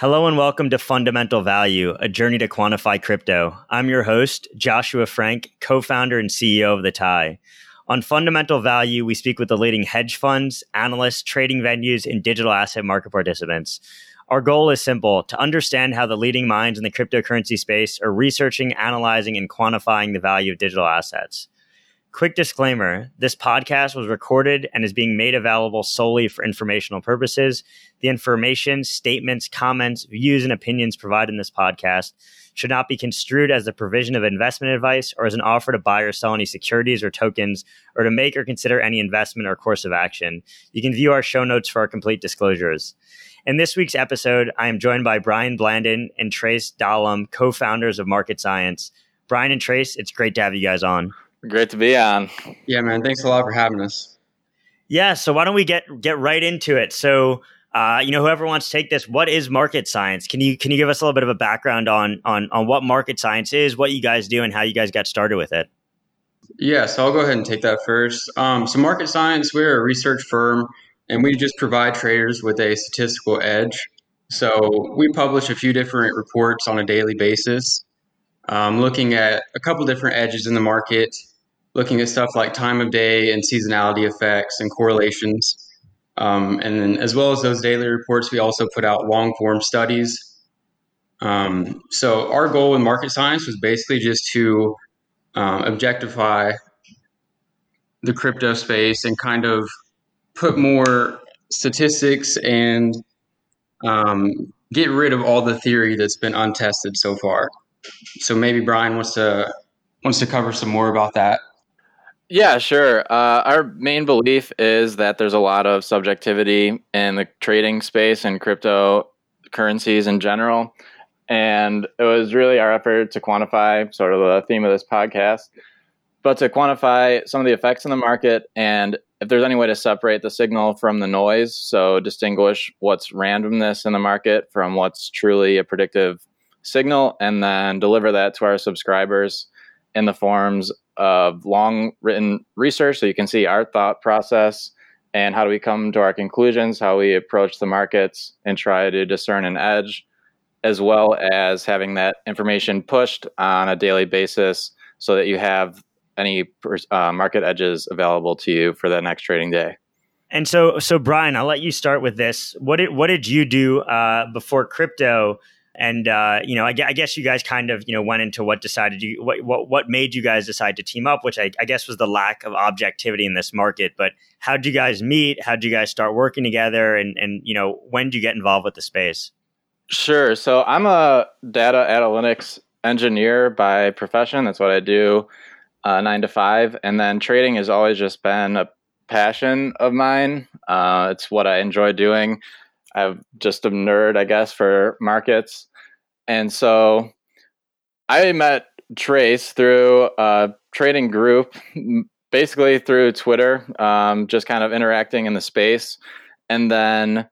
Hello and welcome to Fundamental Value, a journey to quantify crypto. I'm your host, Joshua Frank, co founder and CEO of The Tie. On Fundamental Value, we speak with the leading hedge funds, analysts, trading venues, and digital asset market participants. Our goal is simple to understand how the leading minds in the cryptocurrency space are researching, analyzing, and quantifying the value of digital assets. Quick disclaimer this podcast was recorded and is being made available solely for informational purposes. The information, statements, comments, views, and opinions provided in this podcast should not be construed as the provision of investment advice or as an offer to buy or sell any securities or tokens or to make or consider any investment or course of action. You can view our show notes for our complete disclosures. In this week's episode, I am joined by Brian Blandon and Trace Dallam, co founders of Market Science. Brian and Trace, it's great to have you guys on. Great to be on. Yeah, man. Thanks a lot for having us. Yeah. So why don't we get get right into it? So, uh, you know, whoever wants to take this, what is market science? Can you can you give us a little bit of a background on on on what market science is, what you guys do, and how you guys got started with it? Yeah. So I'll go ahead and take that first. Um, so market science, we're a research firm, and we just provide traders with a statistical edge. So we publish a few different reports on a daily basis um, looking at a couple different edges in the market, looking at stuff like time of day and seasonality effects and correlations. Um, and then, as well as those daily reports, we also put out long form studies. Um, so, our goal in market science was basically just to um, objectify the crypto space and kind of put more statistics and um, get rid of all the theory that's been untested so far. So maybe Brian wants to wants to cover some more about that. Yeah, sure. Uh, our main belief is that there's a lot of subjectivity in the trading space and cryptocurrencies in general. And it was really our effort to quantify sort of the theme of this podcast, but to quantify some of the effects in the market and if there's any way to separate the signal from the noise, so distinguish what's randomness in the market from what's truly a predictive signal and then deliver that to our subscribers in the forms of long written research so you can see our thought process and how do we come to our conclusions, how we approach the markets and try to discern an edge, as well as having that information pushed on a daily basis so that you have any uh, market edges available to you for the next trading day. And so, so Brian, I'll let you start with this. What did what did you do uh, before crypto and uh, you know, I, I, guess you guys kind of you know went into what decided you what what, what made you guys decide to team up, which I, I guess was the lack of objectivity in this market. But how did you guys meet? How did you guys start working together? And and you know, when did you get involved with the space? Sure. So I'm a data analytics engineer by profession. That's what I do, uh, nine to five. And then trading has always just been a passion of mine. Uh, it's what I enjoy doing. I'm just a nerd, I guess, for markets. And so I met Trace through a trading group, basically through Twitter, um, just kind of interacting in the space. And then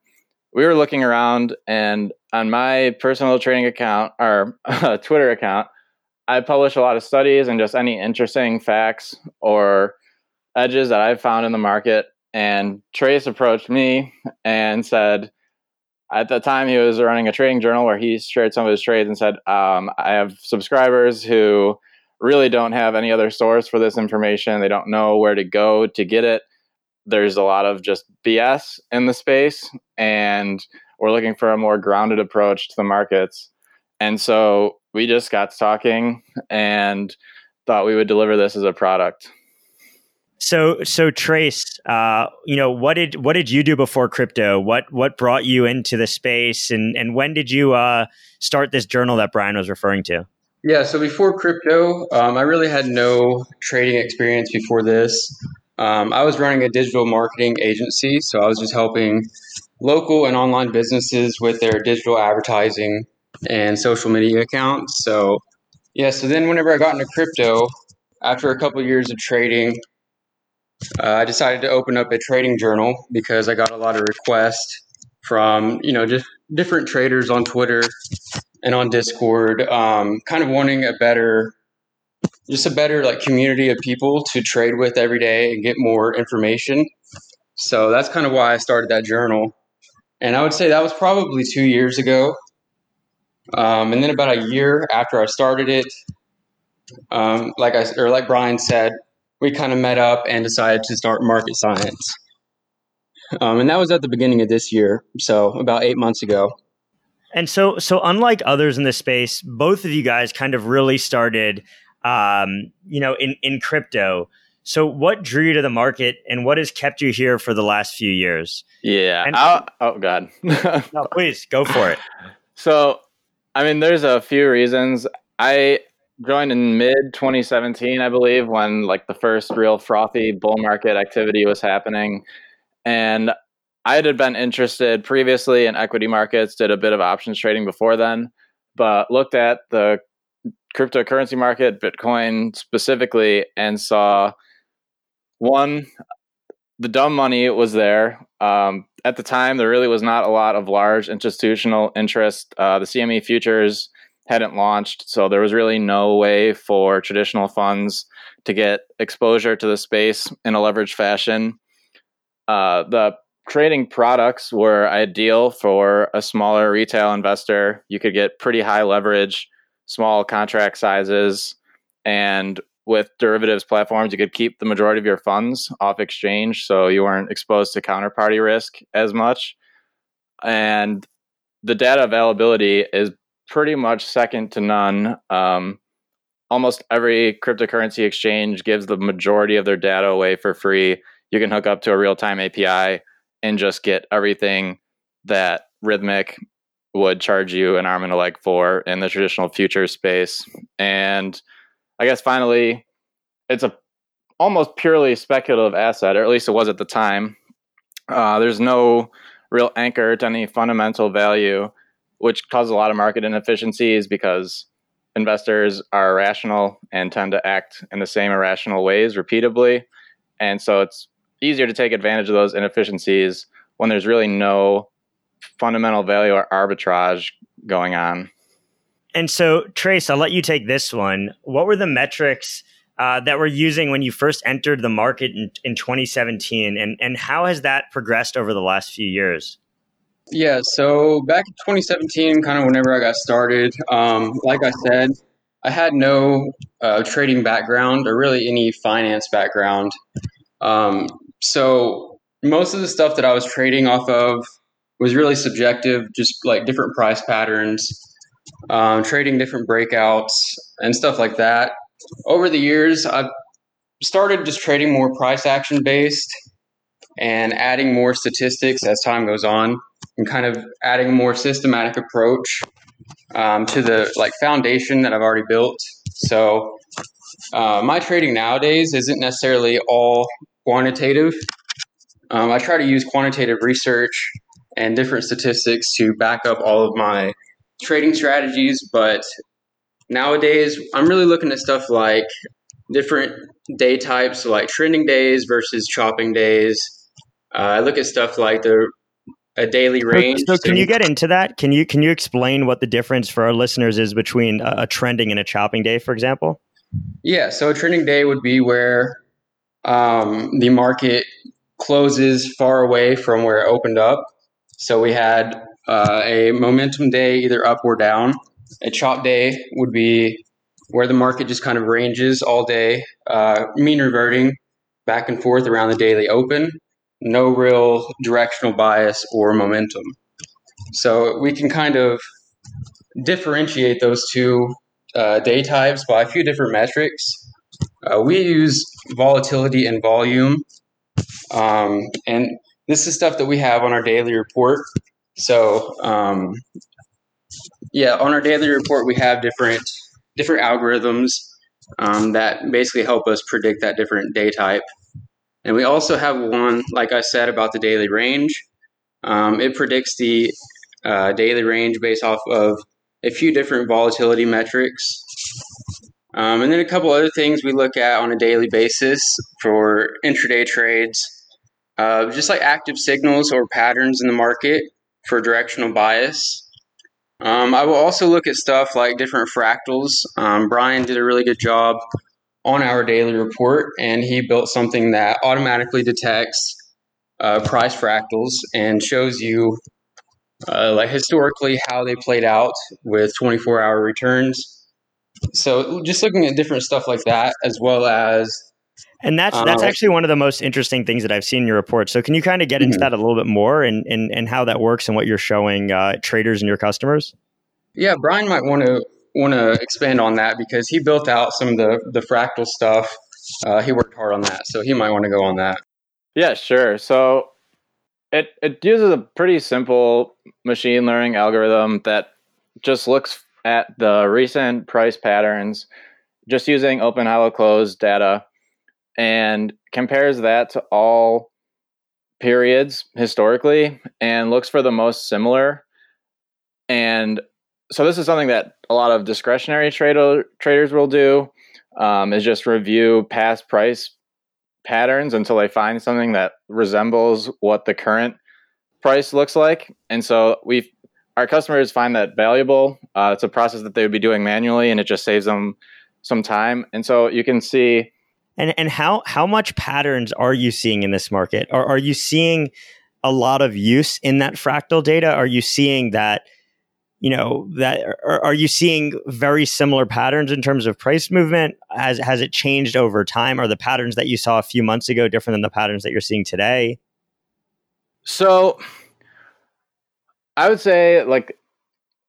we were looking around, and on my personal trading account or Twitter account, I publish a lot of studies and just any interesting facts or edges that I've found in the market. And Trace approached me and said, at the time he was running a trading journal where he shared some of his trades and said um, i have subscribers who really don't have any other source for this information. They don't know where to go to get it. There's a lot of just bs in the space and we're looking for a more grounded approach to the markets. And so we just got talking and thought we would deliver this as a product so, so Trace, uh, you know, what did what did you do before crypto? What what brought you into the space, and and when did you uh, start this journal that Brian was referring to? Yeah, so before crypto, um, I really had no trading experience before this. Um, I was running a digital marketing agency, so I was just helping local and online businesses with their digital advertising and social media accounts. So, yeah, so then whenever I got into crypto, after a couple of years of trading, uh, I decided to open up a trading journal because I got a lot of requests from you know just different traders on Twitter and on Discord, um, kind of wanting a better, just a better like community of people to trade with every day and get more information. So that's kind of why I started that journal. And I would say that was probably two years ago. Um, and then about a year after I started it, um, like I or like Brian said, we kind of met up and decided to start market science. Um, and that was at the beginning of this year, so about eight months ago. And so, so unlike others in this space, both of you guys kind of really started, um, you know, in in crypto. So, what drew you to the market, and what has kept you here for the last few years? Yeah. And- oh God. No, please go for it. So, I mean, there's a few reasons. I joined in mid 2017, I believe, when like the first real frothy bull market activity was happening, and I had been interested previously in equity markets, did a bit of options trading before then, but looked at the cryptocurrency market, Bitcoin specifically, and saw one, the dumb money was there. Um, at the time, there really was not a lot of large institutional interest. Uh, the CME futures hadn't launched, so there was really no way for traditional funds to get exposure to the space in a leveraged fashion. Uh, the trading products were ideal for a smaller retail investor. You could get pretty high leverage, small contract sizes, and with derivatives platforms, you could keep the majority of your funds off exchange, so you weren't exposed to counterparty risk as much. And the data availability is pretty much second to none. Um, almost every cryptocurrency exchange gives the majority of their data away for free. You can hook up to a real time API and just get everything that Rithmic would charge you an arm and a leg for in the traditional future space. And I guess finally, it's a almost purely speculative asset, or at least it was at the time. Uh, there's no real anchor to any fundamental value, which causes a lot of market inefficiencies because investors are irrational and tend to act in the same irrational ways repeatedly. And so it's easier to take advantage of those inefficiencies when there's really no fundamental value or arbitrage going on. And so, Trace, I'll let you take this one. What were the metrics uh, that we're using when you first entered the market in, in 2017, and and how has that progressed over the last few years? Yeah, so back in 2017, kind of whenever I got started, um, like I said, I had no uh, trading background or really any finance background. Um, so most of the stuff that I was trading off of was really subjective, just like different price patterns, um, trading different breakouts and stuff like that. Over the years, I've started just trading more price action based and adding more statistics as time goes on and kind of adding a more systematic approach um, to the like foundation that I've already built. So uh, my trading nowadays isn't necessarily all quantitative. Um, I try to use quantitative research and different statistics to back up all of my trading strategies, but nowadays I'm really looking at stuff like different day types, so like trending days versus chopping days. Uh, I look at stuff like the a daily range. So, so can you get into that? Can you can you explain what the difference for our listeners is between a, a trending and a chopping day, for example? Yeah, so a trending day would be where um, the market closes far away from where it opened up. So we had uh, a momentum day, either up or down. A chop day would be where the market just kind of ranges all day, uh, mean reverting back and forth around the daily open. No real directional bias or momentum. So we can kind of differentiate those two uh, day types by a few different metrics. Uh, we use volatility and volume, um, and this is stuff that we have on our daily report. So, um, yeah, on our daily report, we have different different algorithms um, that basically help us predict that different day type. And we also have one, like I said, about the daily range. Um, it predicts the uh, daily range based off of a few different volatility metrics. Um, and then a couple other things we look at on a daily basis for intraday trades, uh, just like active signals or patterns in the market for directional bias. Um, I will also look at stuff like different fractals. Um, Brian did a really good job on our daily report, and he built something that automatically detects uh, price fractals and shows you uh, like historically how they played out with 24 hour returns. So just looking at different stuff like that, as well as and that's that's uh, actually one of the most interesting things that I've seen in your report. So can you kind of get into mm-hmm. that a little bit more and, and and how that works and what you're showing uh, traders and your customers? Yeah, Brian might want to want to expand on that because he built out some of the the fractal stuff. Uh, he worked hard on that, so he might want to go on that. Yeah, sure. So it it uses a pretty simple machine learning algorithm that just looks at the recent price patterns, just using open, hollow, closed data, and compares that to all periods historically, and looks for the most similar. And so this is something that a lot of discretionary trader traders will do um, is just review past price patterns until they find something that resembles what the current price looks like. And so we our customers find that valuable. Uh, it's a process that they would be doing manually, and it just saves them some time. And so you can see. And and how how much patterns are you seeing in this market? Are are you seeing a lot of use in that fractal data? Are you seeing that? You know that are, are, you seeing very similar patterns in terms of price movement? Has has it changed over time? Are the patterns that you saw a few months ago different than the patterns that you're seeing today? So i would say like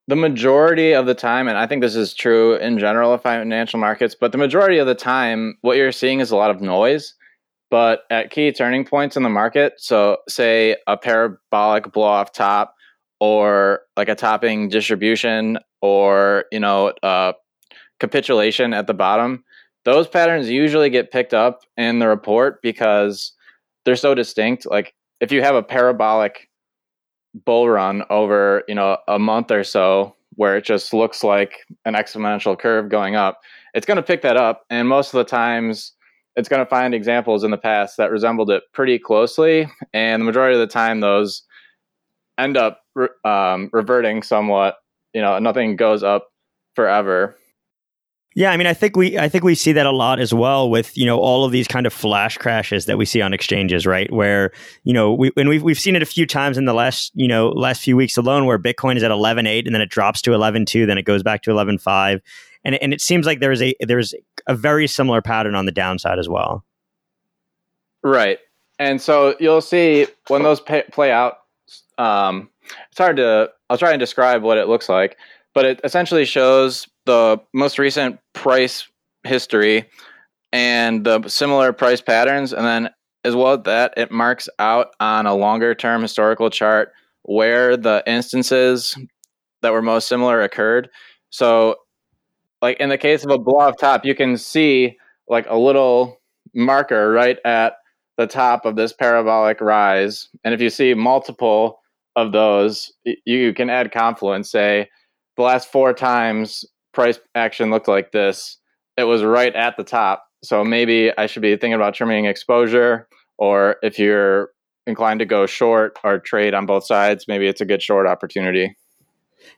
the majority of the time and i think this is true in general of financial markets but the majority of the time what you're seeing is a lot of noise but at key turning points in the market so say a parabolic blow off top or like a topping distribution or you know uh, capitulation at the bottom those patterns usually get picked up in the report because they're so distinct. Like if you have a parabolic bull run over you know a month or so where it just looks like an exponential curve going up it's going to pick that up and most of the times it's going to find examples in the past that resembled it pretty closely and the majority of the time those end up re- um, reverting somewhat. You know, nothing goes up forever. Yeah, I mean, I think we I think we see that a lot as well with you know all of these kind of flash crashes that we see on exchanges, right? Where you know we and we've we've seen it a few times in the last you know last few weeks alone, where Bitcoin is at eleven eight and then it drops to eleven two, then it goes back to eleven five, and and it seems like there's a there's a very similar pattern on the downside as well. Right, and so you'll see when those pay, play out um, it's hard to. I'll try and describe what it looks like, but it essentially shows the most recent price history and the similar price patterns, and then as well as that, it marks out on a longer term historical chart where the instances that were most similar occurred. So, like in the case of a blow off top, you can see like a little marker right at the top of this parabolic rise. And if you see multiple of those, you can add confluence. Say the last four times price action looked like this, it was right at the top. So maybe I should be thinking about trimming exposure, or if you're inclined to go short or trade on both sides, maybe it's a good short opportunity.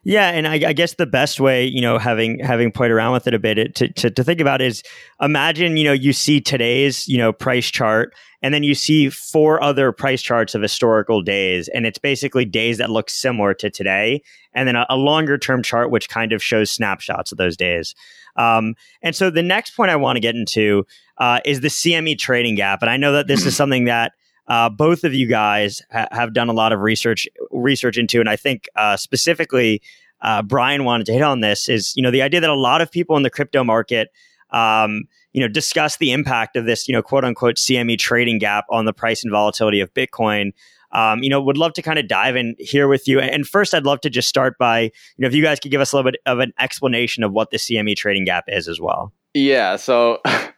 Yeah, and I, I, guess the best way, you know, having having played around with it a bit, it, to, to to think about is imagine, you know, you see today's, you know, price chart, and then you see four other price charts of historical days, and it's basically days that look similar to today, and then a, a longer term chart which kind of shows snapshots of those days. Um, and so the next point I want to get into uh, is the CME trading gap, and I know that this is something that uh, both of you guys ha- have done a lot of research research into, and I think uh, specifically uh, Brian wanted to hit on this is you know the idea that a lot of people in the crypto market. Um, you know, discuss the impact of this, you know, quote unquote CME trading gap on the price and volatility of Bitcoin. Um, you know, would love to kind of dive in here with you. And first, I'd love to just start by, you know, if you guys could give us a little bit of an explanation of what the CME trading gap is as well. Yeah. So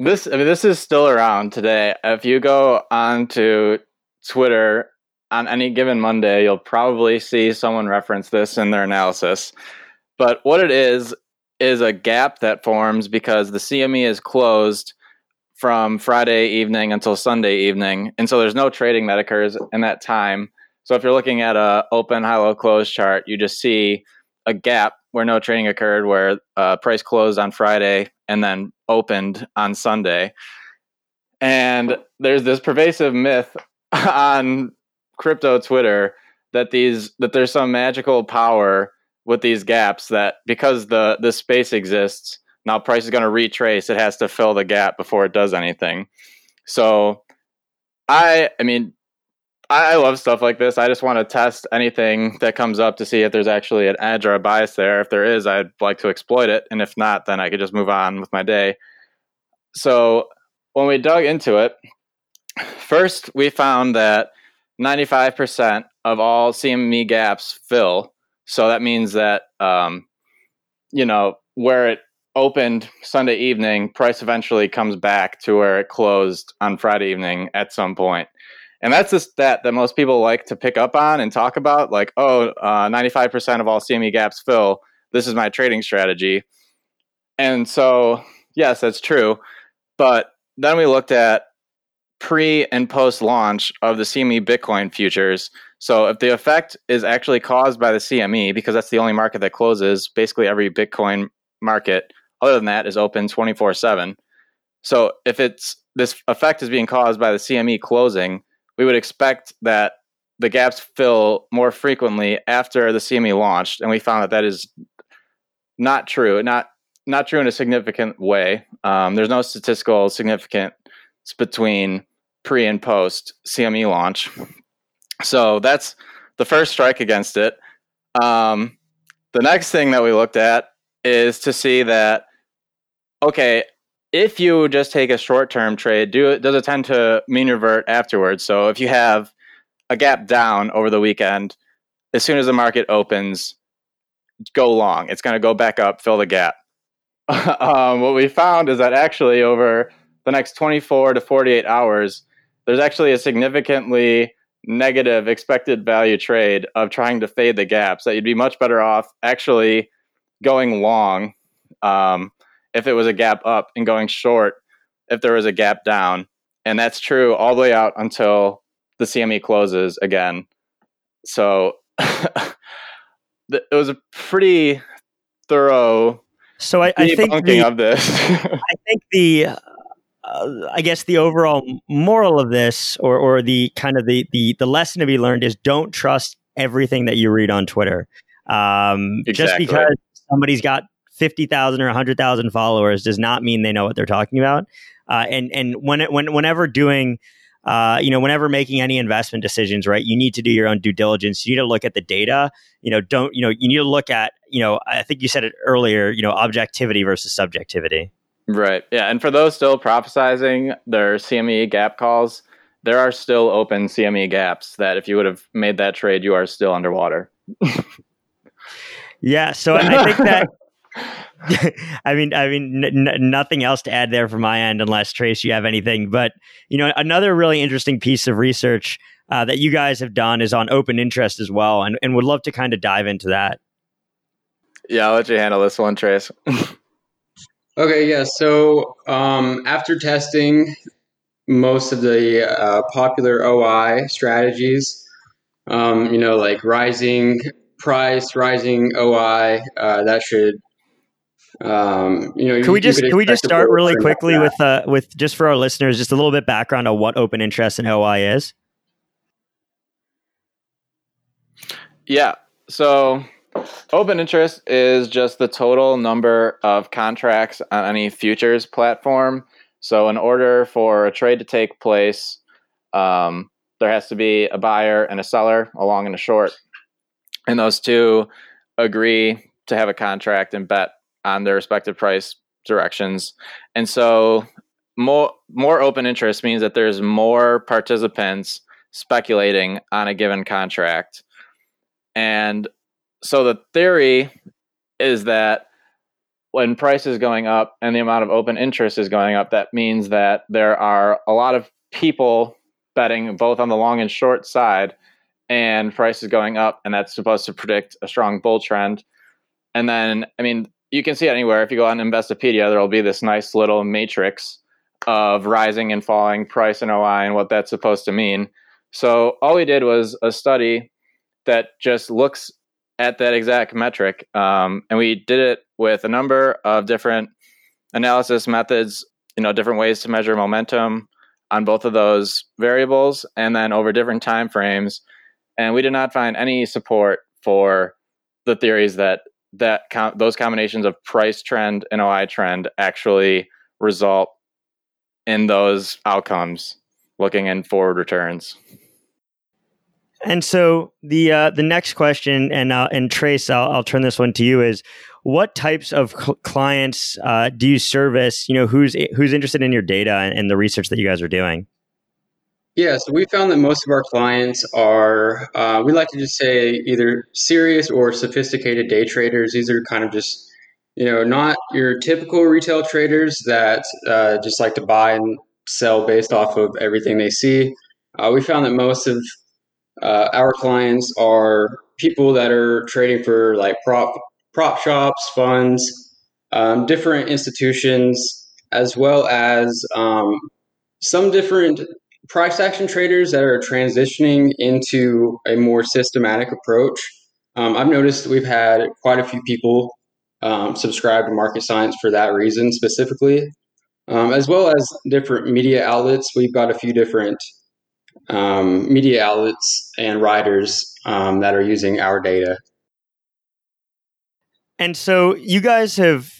This I mean this is still around today. If you go onto Twitter on any given Monday, you'll probably see someone reference this in their analysis. But what it is is a gap that forms because the CME is closed from Friday evening until Sunday evening, and so there's no trading that occurs in that time. So if you're looking at a open high low close chart, you just see a gap where no trading occurred, where uh, price closed on Friday and then opened on Sunday. And there's this pervasive myth on crypto Twitter that these that there's some magical power with these gaps that because the the space exists now price is going to retrace it has to fill the gap before it does anything so i i mean I love stuff like this. I just want to test anything that comes up to see if there's actually an edge or a bias there. If there is, I'd like to exploit it. And if not, then I could just move on with my day. So when we dug into it, first we found that 95% of all CME gaps fill. So that means that, um, you know, where it opened Sunday evening, price eventually comes back to where it closed on Friday evening at some point. And that's the stat that most people like to pick up on and talk about like, oh, uh, 95% of all CME gaps fill. This is my trading strategy. And so, yes, that's true. But then we looked at pre and post launch of the CME Bitcoin futures. So if the effect is actually caused by the CME, because that's the only market that closes, basically every Bitcoin market other than that is open 24 7. So if it's this effect is being caused by the CME closing, we would expect that the gaps fill more frequently after the CME launched, and we found that that is not true. Not not true in a significant way. Um, there's no statistical significance between pre and post CME launch. So that's the first strike against it. Um, the next thing that we looked at is to see that okay, if you just take a short term trade, do does it tend to mean revert afterwards? So if you have a gap down over the weekend, as soon as the market opens, go long. It's going to go back up, fill the gap. um, what we found is that actually over the next 24 to 48 hours, there's actually a significantly negative expected value trade of trying to fade the gaps. That you'd be much better off actually going long. Um, if it was a gap up and going short if there was a gap down. And that's true all the way out until the CME closes again. So it was a pretty thorough so I, I think the, of this. I think the uh, I guess the overall moral of this, or or the kind of the the the lesson to be learned is don't trust everything that you read on Twitter. Um, exactly. Just because somebody's got 50,000 or 100,000 followers does not mean they know what they're talking about. Uh, and and when it, when whenever doing uh, you know, whenever making any investment decisions, right, you need to do your own due diligence. You need to look at the data. You know, don't you know? You need to look at you know. I think you said it earlier. You know, objectivity versus subjectivity. Right. Yeah. And for those still prophesizing their CME gap calls, there are still open CME gaps that if you would have made that trade, you are still underwater. yeah. So I think that I mean, I mean, n- nothing else to add there from my end, unless Trace, you have anything. But you know, another really interesting piece of research uh, that you guys have done is on open interest as well, and and would love to kind of dive into that. Yeah, I'll let you handle this one, Trace. okay, yeah. So um, after testing most of the uh, popular OI strategies, um, you know, like rising price, rising OI, uh, that should um, you know, can we just can we just start really quickly with uh, with just for our listeners, just a little bit background on what open interest and OI is? Yeah. So open interest is just the total number of contracts on any futures platform. So in order for a trade to take place, um, there has to be a buyer and a seller, a long and a short, and those two agree to have a contract and bet on their respective price directions. And so more more open interest means that there's more participants speculating on a given contract. And so the theory is that when price is going up and the amount of open interest is going up, that means that there are a lot of people betting both on the long and short side, and price is going up, and that's supposed to predict a strong bull trend. And then, I mean, you can see it anywhere. If you go on Investopedia, there will be this nice little matrix of rising and falling price and OI and what that's supposed to mean. So all we did was a study that just looks at that exact metric, um, and we did it with a number of different analysis methods. You know, different ways to measure momentum on both of those variables, and then over different time frames. and we did not find any support for the theories that that com- those combinations of price trend and OI trend actually result in those outcomes looking in forward returns. And so the uh, the next question, and uh, and Trace, I'll, I'll turn this one to you. Is what types of cl- clients uh, do you service? You know, who's who's interested in your data and, and the research that you guys are doing? Yeah, so we found that most of our clients are, uh, we like to just say either serious or sophisticated day traders. These are kind of just, you know, not your typical retail traders that uh, just like to buy and sell based off of everything they see. Uh, we found that most of uh, our clients are people that are trading for like prop prop shops, funds, um, different institutions, as well as um, some different price action traders that are transitioning into a more systematic approach. Um, I've noticed we've had quite a few people um, subscribe to market science for that reason specifically, um, as well as different media outlets. We've got a few different um, media outlets and writers um, that are using our data. And so you guys have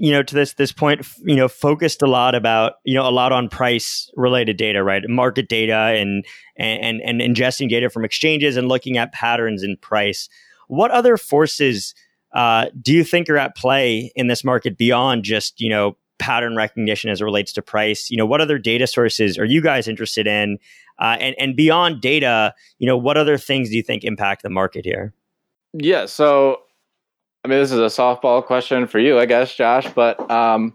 you know to this this point you know focused a lot about you know a lot on price related data right? Market data and and and ingesting data from exchanges and looking at patterns in price. What other forces uh, do you think are at play in this market beyond just you know pattern recognition as it relates to price? You know what other data sources are you guys interested in? Uh, and and beyond data you know what other things do you think impact the market here? Yeah so I mean, this is a softball question for you, I guess, Josh. But um,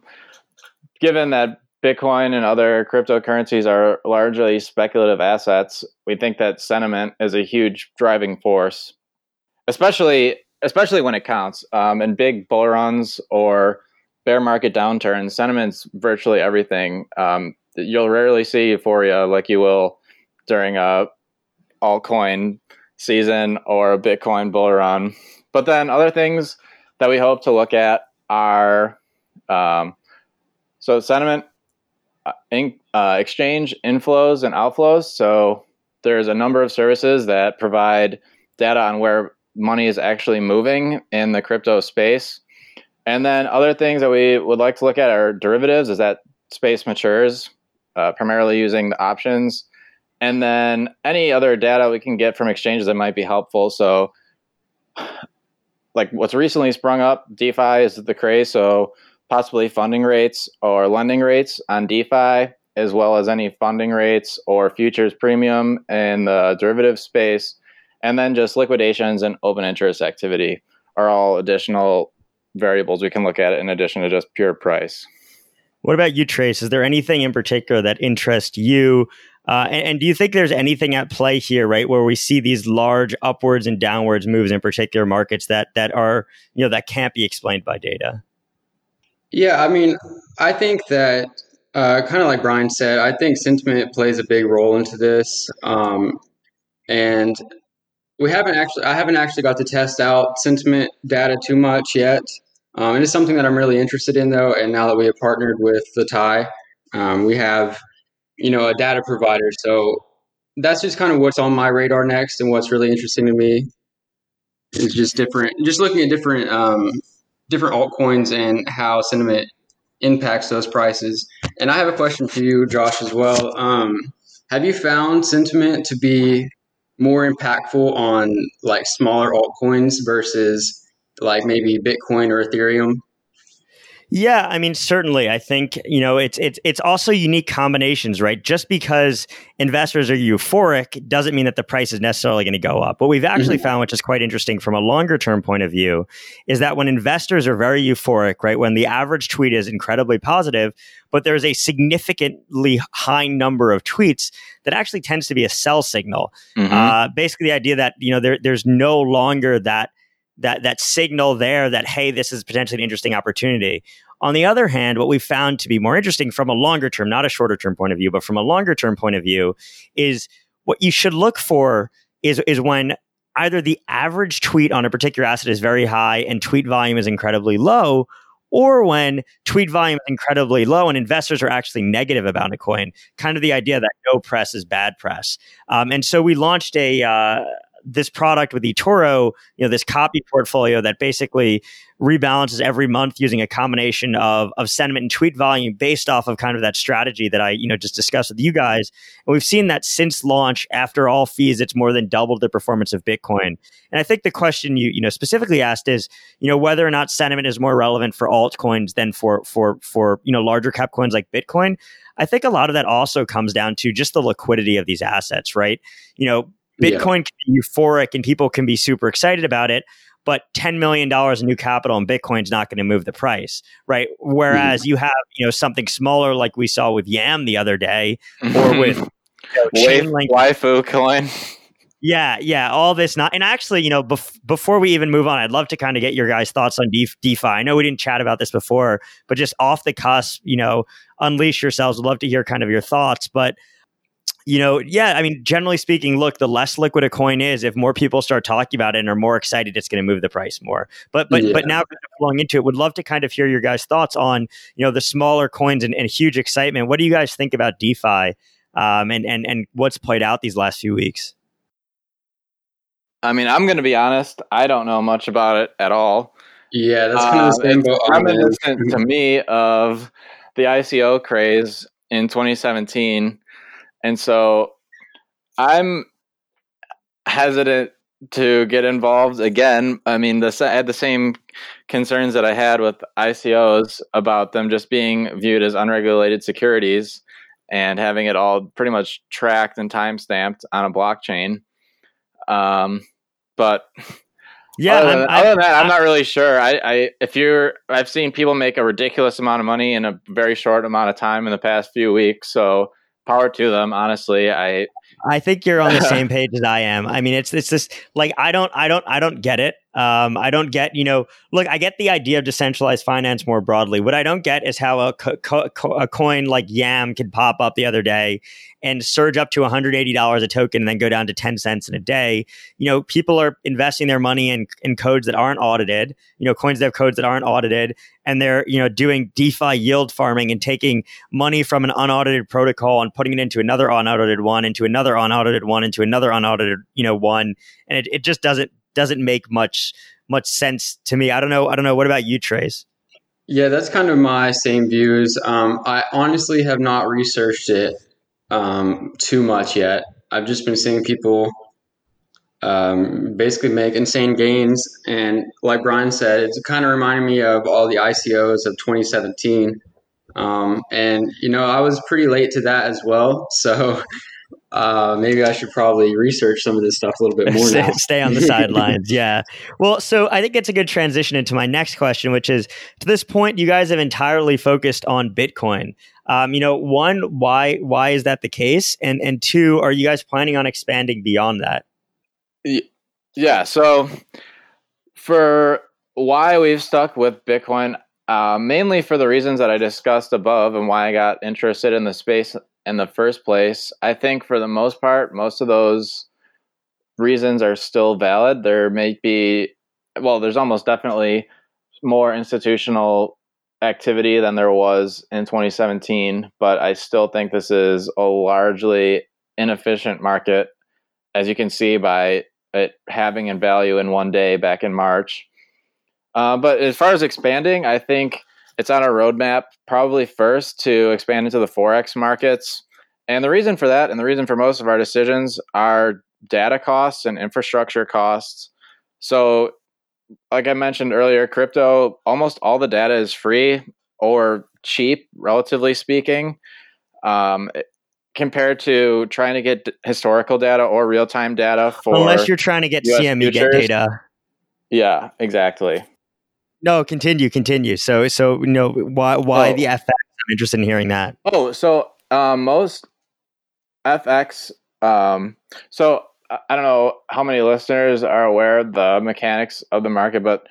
given that Bitcoin and other cryptocurrencies are largely speculative assets, we think that sentiment is a huge driving force, especially especially when it counts. Um, in big bull runs or bear market downturns, sentiment's virtually everything. Um, you'll rarely see euphoria like you will during a altcoin season or a Bitcoin bull run. But then other things that we hope to look at are um, so sentiment, uh, in, uh, exchange inflows and outflows. So there's a number of services that provide data on where money is actually moving in the crypto space. And then other things that we would like to look at are derivatives as that space matures, uh, primarily using the options. And then any other data we can get from exchanges that might be helpful. So like what's recently sprung up, DeFi is the craze. So possibly funding rates or lending rates on DeFi, as well as any funding rates or futures premium in the derivative space, and then just liquidations and open interest activity are all additional variables we can look at in addition to just pure price. What about you, Trace? Is there anything in particular that interests you uh, and, and, do you think there's anything at play here, right, where we see these large upwards and downwards moves in particular markets that that are you know that can't be explained by data? Yeah, I mean, I think that uh, kind of like Brian said, I think sentiment plays a big role into this, um, and we haven't actually I haven't actually got to test out sentiment data too much yet. Um, it is something that I'm really interested in though, and now that we have partnered with the TIE, um, we have you know, a data provider. So that's just kind of what's on my radar next and what's really interesting to me is just different, just looking at different, um, different altcoins and how sentiment impacts those prices. And I have a question for you, Josh, as well. Um, have you found sentiment to be more impactful on like smaller altcoins versus like maybe Bitcoin or Ethereum? Yeah, I mean, certainly. I think you know it's it's it's also unique combinations, right? Just because investors are euphoric doesn't mean that the price is necessarily going to go up. What we've actually mm-hmm. found, which is quite interesting from a longer term point of view, is that when investors are very euphoric, right, when the average tweet is incredibly positive, but there's a significantly high number of tweets that actually tends to be a sell signal. Mm-hmm. Uh, basically, the idea that you know there, there's no longer that that that signal there that hey this is potentially an interesting opportunity. On the other hand what we found to be more interesting from a longer term not a shorter term point of view but from a longer term point of view is what you should look for is is when either the average tweet on a particular asset is very high and tweet volume is incredibly low or when tweet volume is incredibly low and investors are actually negative about a coin. Kind of the idea that no press is bad press. Um, and so we launched a uh, this product with eToro, you know, this copy portfolio that basically rebalances every month using a combination of, of sentiment and tweet volume based off of kind of that strategy that I, you know, just discussed with you guys. And we've seen that since launch, after all fees, it's more than doubled the performance of Bitcoin. And I think the question you, you know, specifically asked is, you know, whether or not sentiment is more relevant for altcoins than for, for, for, you know, larger cap coins like Bitcoin. I think a lot of that also comes down to just the liquidity of these assets, right? You know, Bitcoin yeah. can be euphoric and people can be super excited about it, but $10 million in new capital in Bitcoin is not going to move the price, right? Whereas mm. you have, you know, something smaller like we saw with YAM the other day or with you know, Waifu coin. Yeah, yeah, all this not, and actually, you know, bef- before we even move on, I'd love to kind of get your guys' thoughts on De- DeFi. I know we didn't chat about this before, but just off the cusp, you know, unleash yourselves. Would love to hear kind of your thoughts, but you know, yeah, I mean, generally speaking, look, the less liquid a coin is, if more people start talking about it and are more excited, it's going to move the price more. But but yeah. but now flowing into it, would love to kind of hear your guys' thoughts on you know the smaller coins and, and huge excitement. What do you guys think about DeFi um, and and and what's played out these last few weeks? I mean, I'm going to be honest. I don't know much about it at all. Yeah, that's kind of the same. Um, reminiscent to me of the ICO craze in 2017, and so I'm hesitant to get involved again. I mean, the, I had the same concerns that I had with ICOs about them just being viewed as unregulated securities and having it all pretty much tracked and time stamped on a blockchain. Um, but yeah, other than, other than that, I'm not really sure. I, I, if you're, I've seen people make a ridiculous amount of money in a very short amount of time in the past few weeks. So power to them. Honestly, I, I think you're on the same page as I am. I mean, it's it's just like I don't, I don't, I don't get it. Um, I don't get, you know, look, I get the idea of decentralized finance more broadly. What I don't get is how a, co- co- a coin like YAM could pop up the other day and surge up to $180 a token and then go down to 10 cents in a day. You know, people are investing their money in, in codes that aren't audited, you know, coins that have codes that aren't audited, and they're, you know, doing DeFi yield farming and taking money from an unaudited protocol and putting it into another unaudited one, into another unaudited one, into another unaudited, you know, one. And it, it just doesn't doesn't make much much sense to me. I don't know. I don't know. What about you, Trace? Yeah, that's kind of my same views. Um, I honestly have not researched it um, too much yet. I've just been seeing people um, basically make insane gains, and like Brian said, it's kind of reminding me of all the ICOs of 2017. Um, and you know, I was pretty late to that as well, so uh, maybe I should probably research some of this stuff a little bit more now. Stay on the sidelines. Yeah. Well, so I think it's a good transition into my next question, which is to this point, you guys have entirely focused on Bitcoin. Um, you know, one, why why is that the case? And and two, are you guys planning on expanding beyond that? Yeah. So for why we've stuck with Bitcoin, uh, mainly for the reasons that I discussed above and why I got interested in the space in the first place. I think for the most part, most of those reasons are still valid. There may be, well, there's almost definitely more institutional activity than there was in 2017, but I still think this is a largely inefficient market, as you can see by it having in value in one day back in March. Uh, but as far as expanding, I think it's on our roadmap probably first to expand into the forex markets. And the reason for that, and the reason for most of our decisions, are data costs and infrastructure costs. So, like I mentioned earlier, crypto, almost all the data is free or cheap, relatively speaking, um, compared to trying to get historical data or real time data for. Unless you're trying to get US CME futures. data. Yeah, exactly. No, continue, continue. So, so you know why why oh. the FX? I'm interested in hearing that. Oh, so um, most FX. Um, so I don't know how many listeners are aware of the mechanics of the market, but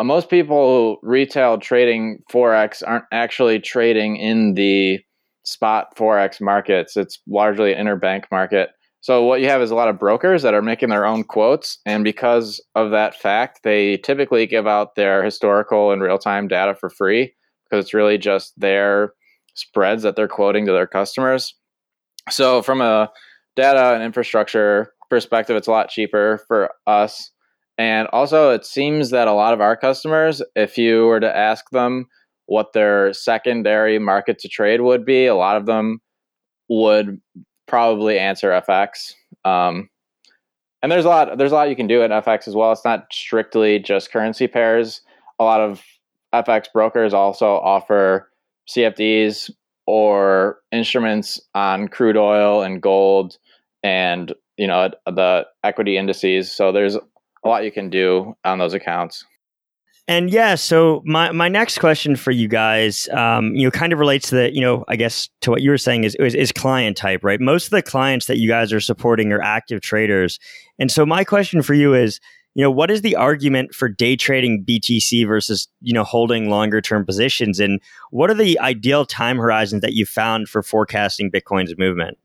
most people who retail trading forex aren't actually trading in the spot forex markets. It's largely an interbank market. So what you have is a lot of brokers that are making their own quotes, and because of that fact, they typically give out their historical and real-time data for free because it's really just their spreads that they're quoting to their customers. So from a data and infrastructure perspective, it's a lot cheaper for us. And also, it seems that a lot of our customers, if you were to ask them what their secondary market to trade would be, a lot of them would probably answer FX. Um, and there's a lot there's a lot you can do in FX as well. It's not strictly just currency pairs. A lot of FX brokers also offer CFDs or instruments on crude oil and gold and you know the equity indices. So there's a lot you can do on those accounts. And yeah, so my, my next question for you guys, um, you know, kind of relates to the, you know, I guess to what you were saying is, is, is client type, right? Most of the clients that you guys are supporting are active traders, and so my question for you is, you know, what is the argument for day trading BTC versus you know holding longer term positions, and what are the ideal time horizons that you found for forecasting Bitcoin's movement?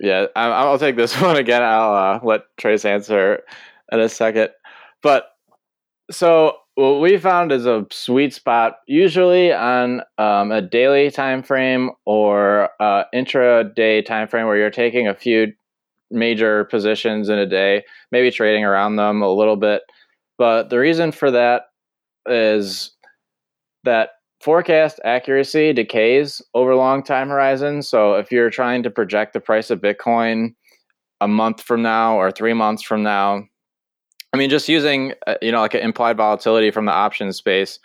Yeah, I'll take this one again. I'll uh, let Trace answer in a second, but so what we found is a sweet spot usually on um, a daily time frame or uh, intraday time frame where you're taking a few major positions in a day maybe trading around them a little bit. But the reason for that is that forecast accuracy decays over long time horizons. So if you're trying to project the price of bitcoin a month from now or three months from now I mean, just using uh, you know like an implied volatility from the options space,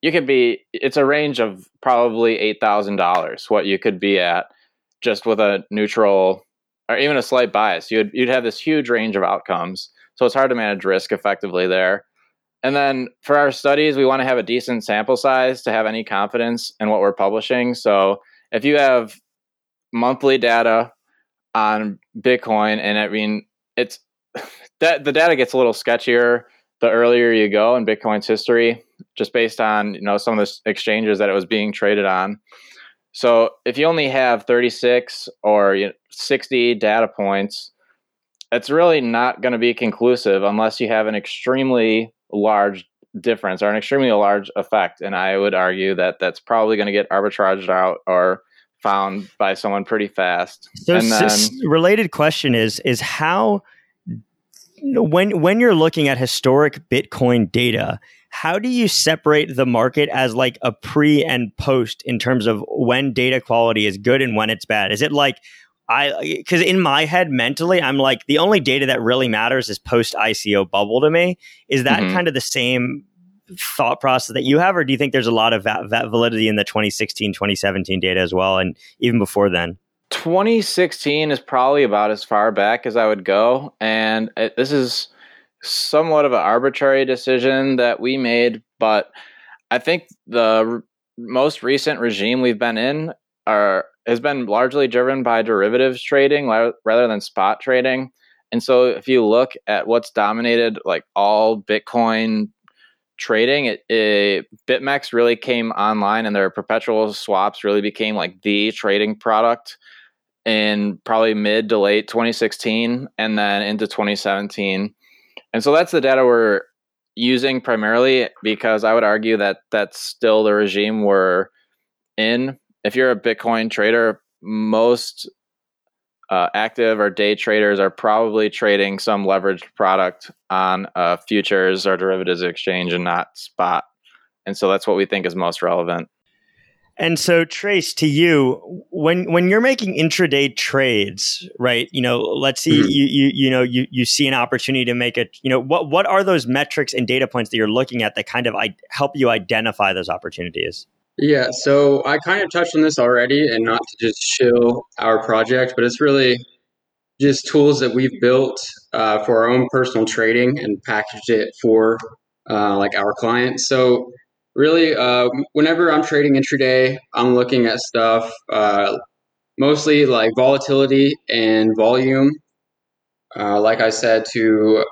you could be. It's a range of probably eight thousand dollars. What you could be at just with a neutral or even a slight bias. You'd you'd have this huge range of outcomes. So it's hard to manage risk effectively there. And then for our studies, we want to have a decent sample size to have any confidence in what we're publishing. So if you have monthly data on Bitcoin, and I mean, it's that the data gets a little sketchier the earlier you go in Bitcoin's history, just based on you know some of the exchanges that it was being traded on. So if you only have 36 or you know, 60 data points, it's really not going to be conclusive unless you have an extremely large difference or an extremely large effect. And I would argue that that's probably going to get arbitraged out or found by someone pretty fast. So, then, related question is is how when when you're looking at historic Bitcoin data, how do you separate the market as like a pre and post in terms of when data quality is good and when it's bad? Is it like I because in my head mentally, I'm like the only data that really matters is post ICO bubble to me. Is that mm-hmm. kind of the same thought process that you have, or do you think there's a lot of va- va- validity in the 2016, 2017 data as well, and even before then? 2016 is probably about as far back as I would go. And it, this is somewhat of an arbitrary decision that we made, but I think the r- most recent regime we've been in are has been largely driven by derivatives trading rather than spot trading. And so if you look at what's dominated like all Bitcoin trading, it, it BitMEX really came online and their perpetual swaps really became like the trading product in probably mid to late 2016 and then into 2017. And so that's the data we're using primarily because I would argue that that's still the regime we're in. If you're a Bitcoin trader, most uh, active or day traders are probably trading some leveraged product on uh, futures or derivatives exchange and not spot. And so that's what we think is most relevant. And so, Trace, to you, when when you're making intraday trades, right? You know, let's see, mm-hmm. you you you know, you you see an opportunity to make it. You know, what what are those metrics and data points that you're looking at that kind of I, help you identify those opportunities? Yeah, so I kind of touched on this already, and not to just shill our project, but it's really just tools that we've built uh, for our own personal trading and packaged it for uh, like our clients. So really, uh, whenever I'm trading intraday, I'm looking at stuff uh, mostly like volatility and volume. Uh, like I said, to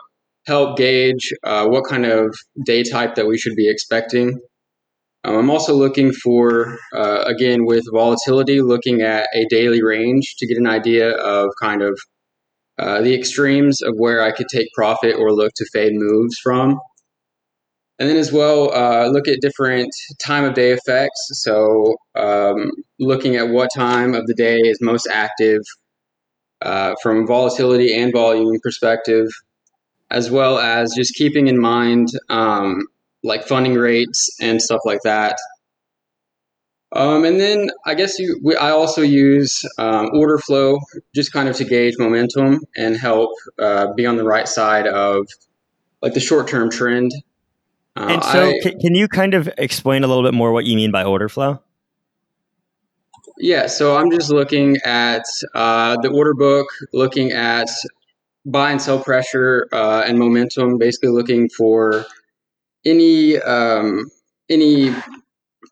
help gauge uh, what kind of day type that we should be expecting. Um, I'm also looking for, uh, again, with volatility, looking at a daily range to get an idea of kind of uh, the extremes of where I could take profit or look to fade moves from. And then as well, uh, look at different time of day effects. So um, looking at what time of the day is most active uh, from volatility and volume perspective, as well as just keeping in mind um, like funding rates and stuff like that. Um, and then I guess you, we, I also use um, order flow just kind of to gauge momentum and help uh, be on the right side of like the short term trend. Uh, and so, I, can, can you kind of explain a little bit more what you mean by order flow? Yeah, so I'm just looking at uh, the order book, looking at buy and sell pressure uh, and momentum, basically looking for any um, any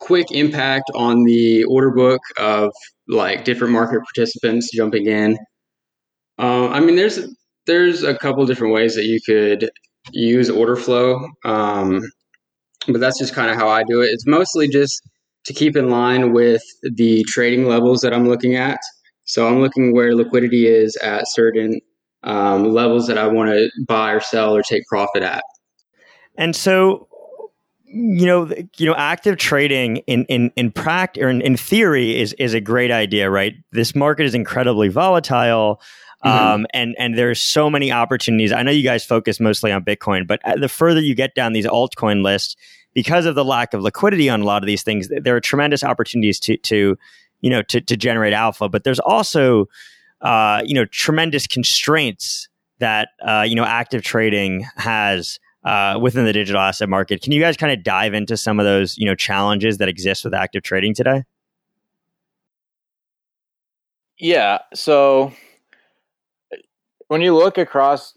quick impact on the order book of like different market participants jumping in. Uh, I mean, there's there's a couple different ways that you could use order flow, um, but that's just kind of how I do it. It's mostly just to keep in line with the trading levels that I'm looking at. So I'm looking where liquidity is at certain um, levels that I want to buy or sell or take profit at. And so, you know, you know, active trading in in in practice or in, in theory is is a great idea, right? This market is incredibly volatile. Mm-hmm. Um, and and there's so many opportunities. I know you guys focus mostly on Bitcoin, but uh, the further you get down these altcoin lists, because of the lack of liquidity on a lot of these things, there are tremendous opportunities to to you know to to generate alpha. But there's also uh, you know tremendous constraints that uh, you know active trading has uh, within the digital asset market. Can you guys kind of dive into some of those you know challenges that exist with active trading today? Yeah. So when you look across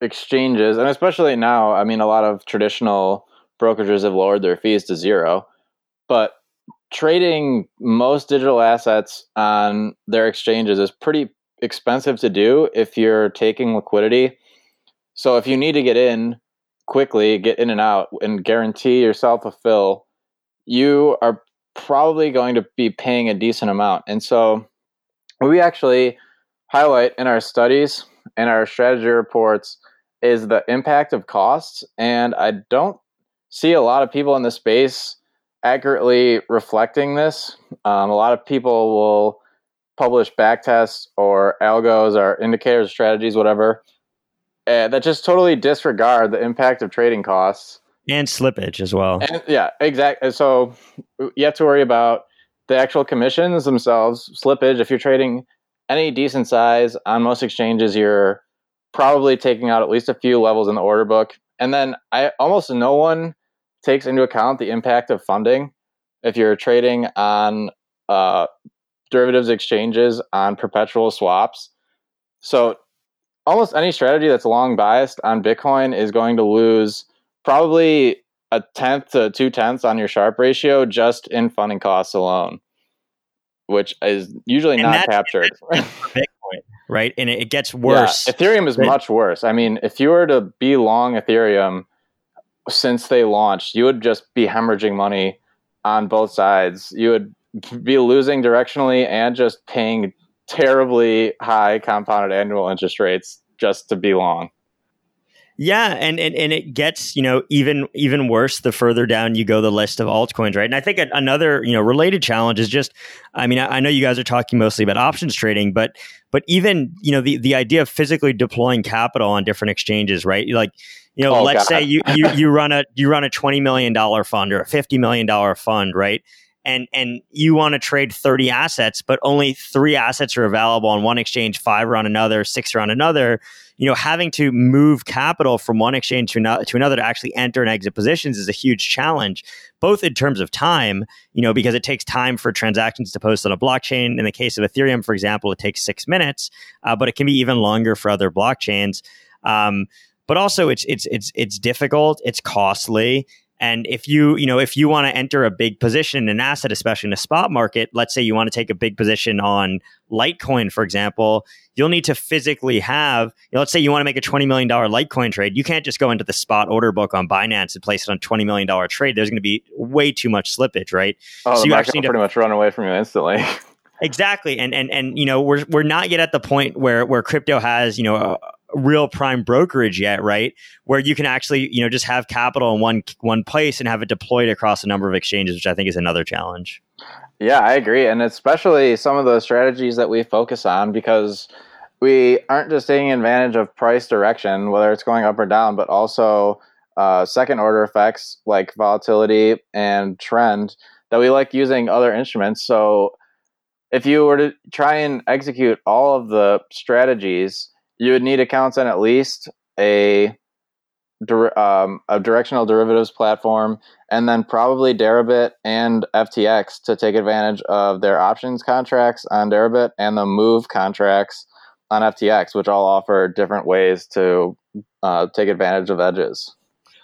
exchanges, and especially now, I mean, a lot of traditional brokerages have lowered their fees to zero, but trading most digital assets on their exchanges is pretty expensive to do if you're taking liquidity. So if you need to get in quickly, get in and out, and guarantee yourself a fill, you are probably going to be paying a decent amount. And so we actually highlight in our studies and our strategy reports is the impact of costs. And I don't see a lot of people in the space accurately reflecting this. Um, a lot of people will publish backtests or algos or indicators, strategies, whatever, uh, that just totally disregard the impact of trading costs and slippage as well. And, yeah, exactly. So you have to worry about the actual commissions themselves, slippage. If you're trading any decent size on most exchanges, you're probably taking out at least a few levels in the order book. And then I almost no one takes into account the impact of funding. If you're trading on uh, derivatives exchanges on perpetual swaps, so almost any strategy that's long biased on Bitcoin is going to lose probably a tenth to two tenths on your Sharpe ratio just in funding costs alone, which is usually and not captured. Bitcoin, right? And it, gets worse. Yeah, Ethereum is much worse. I mean, if you were to be long Ethereum since they launched, you would just be hemorrhaging money on both sides. You would be losing directionally and just paying terribly high compounded annual interest rates just to be long. Yeah, and, and and it gets you know even even worse the further down you go the list of altcoins, right? And I think another you know related challenge is just, I mean, I, I know you guys are talking mostly about options trading, but but even you know the the idea of physically deploying capital on different exchanges, right? Like you know, oh, let's God. say you, you you run a you run a twenty million dollar fund or a fifty million dollar fund, right? And and you want to trade thirty assets, but only three assets are available on one exchange, five are on another, six are on another. You know, having to move capital from one exchange to another to another to actually enter and exit positions is a huge challenge, both in terms of time, you know, because it takes time for transactions to post on a blockchain. In the case of Ethereum, for example, it takes six minutes, uh, but it can be even longer for other blockchains. Um, but also it's it's it's it's difficult, it's costly, and if you, you know, if you want to enter a big position in an asset, especially in a spot market, let's say you want to take a big position on Litecoin, for example, you'll need to physically have, you know, let's say you want to make a $20 million Litecoin trade. You can't just go into the spot order book on Binance and place it on $20 million trade. There's going to be way too much slippage, right? Oh, so you actually pretty to, much run away from you instantly. exactly. And, and, and, you know, we're, we're not yet at the point where, where crypto has, you know, a, real prime brokerage yet, right? Where you can actually, you know, just have capital in one one place and have it deployed across a number of exchanges, which I think is another challenge. Yeah, I agree, and especially some of the strategies that we focus on because we aren't just taking advantage of price direction, whether it's going up or down, but also uh, second order effects like volatility and trend that we like using other instruments. So if you were to try and execute all of the strategies, you would need accounts on at least a um, a directional derivatives platform, and then probably Deribit and FTX to take advantage of their options contracts on Deribit and the move contracts on FTX, which all offer different ways to uh, take advantage of edges.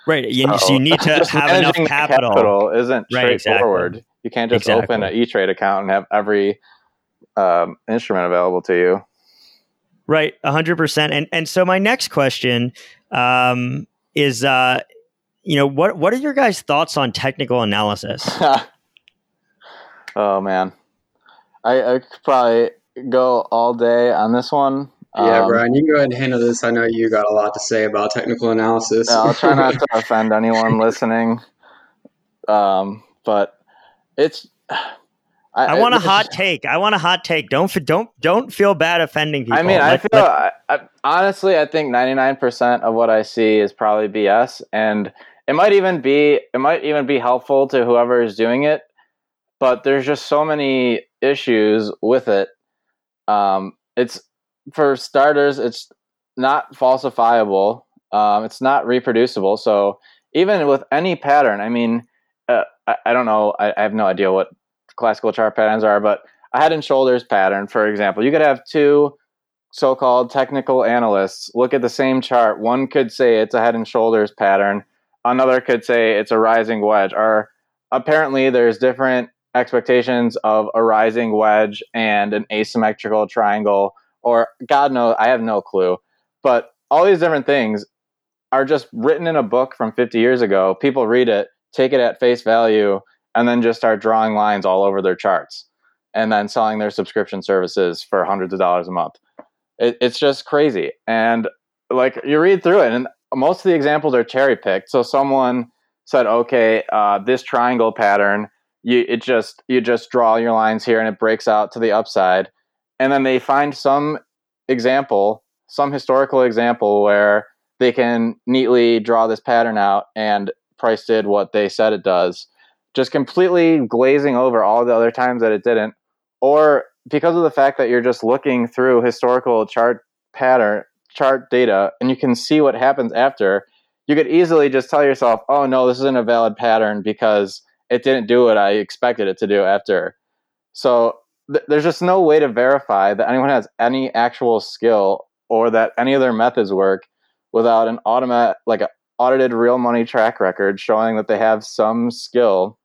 Right. You, so, so you need to have enough capital. capital isn't right, straightforward. Exactly. You can't just exactly. open an E Trade account and have every um, instrument available to you. Right, hundred percent. And and so my next question um, is, uh, you know, what what are your guys' thoughts on technical analysis? oh man, I, I could probably go all day on this one. Yeah, um, Brian, you can go ahead and handle this. I know you got a lot to say about technical analysis. I'll try not to offend anyone listening. Um, but it's I, I want a hot take. I want a hot take. Don't don't don't feel bad offending people. I mean, I feel I, I, honestly, I think ninety nine percent of what I see is probably BS, and it might even be it might even be helpful to whoever is doing it. But there's just so many issues with it. Um, it's for starters, it's not falsifiable. Um, it's not reproducible. So even with any pattern, I mean, uh, I, I, don't know. I, I have no idea what classical chart patterns are, but a head and shoulders pattern, for example, you could have two so-called technical analysts look at the same chart. One could say it's a head and shoulders pattern. Another could say it's a rising wedge. Or apparently there's different expectations of a rising wedge and an asymmetrical triangle or God knows, I have no clue. But all these different things are just written in a book from 50 years ago. People read it, take it at face value, and then just start drawing lines all over their charts and then selling their subscription services for hundreds of dollars a month. It, it's just crazy. And like you read through it, and most of the examples are cherry picked. So someone said, okay, uh, this triangle pattern, you it just you just draw your lines here and it breaks out to the upside. And then they find some example, some historical example where they can neatly draw this pattern out and price did what they said it does just completely glazing over all the other times that it didn't, or because of the fact that you're just looking through historical chart pattern chart data and you can see what happens after, you could easily just tell yourself, "Oh no, this isn't a valid pattern because it didn't do what I expected it to do after." So th- there's just no way to verify that anyone has any actual skill or that any of their methods work without an automatic like an audited real money track record showing that they have some skill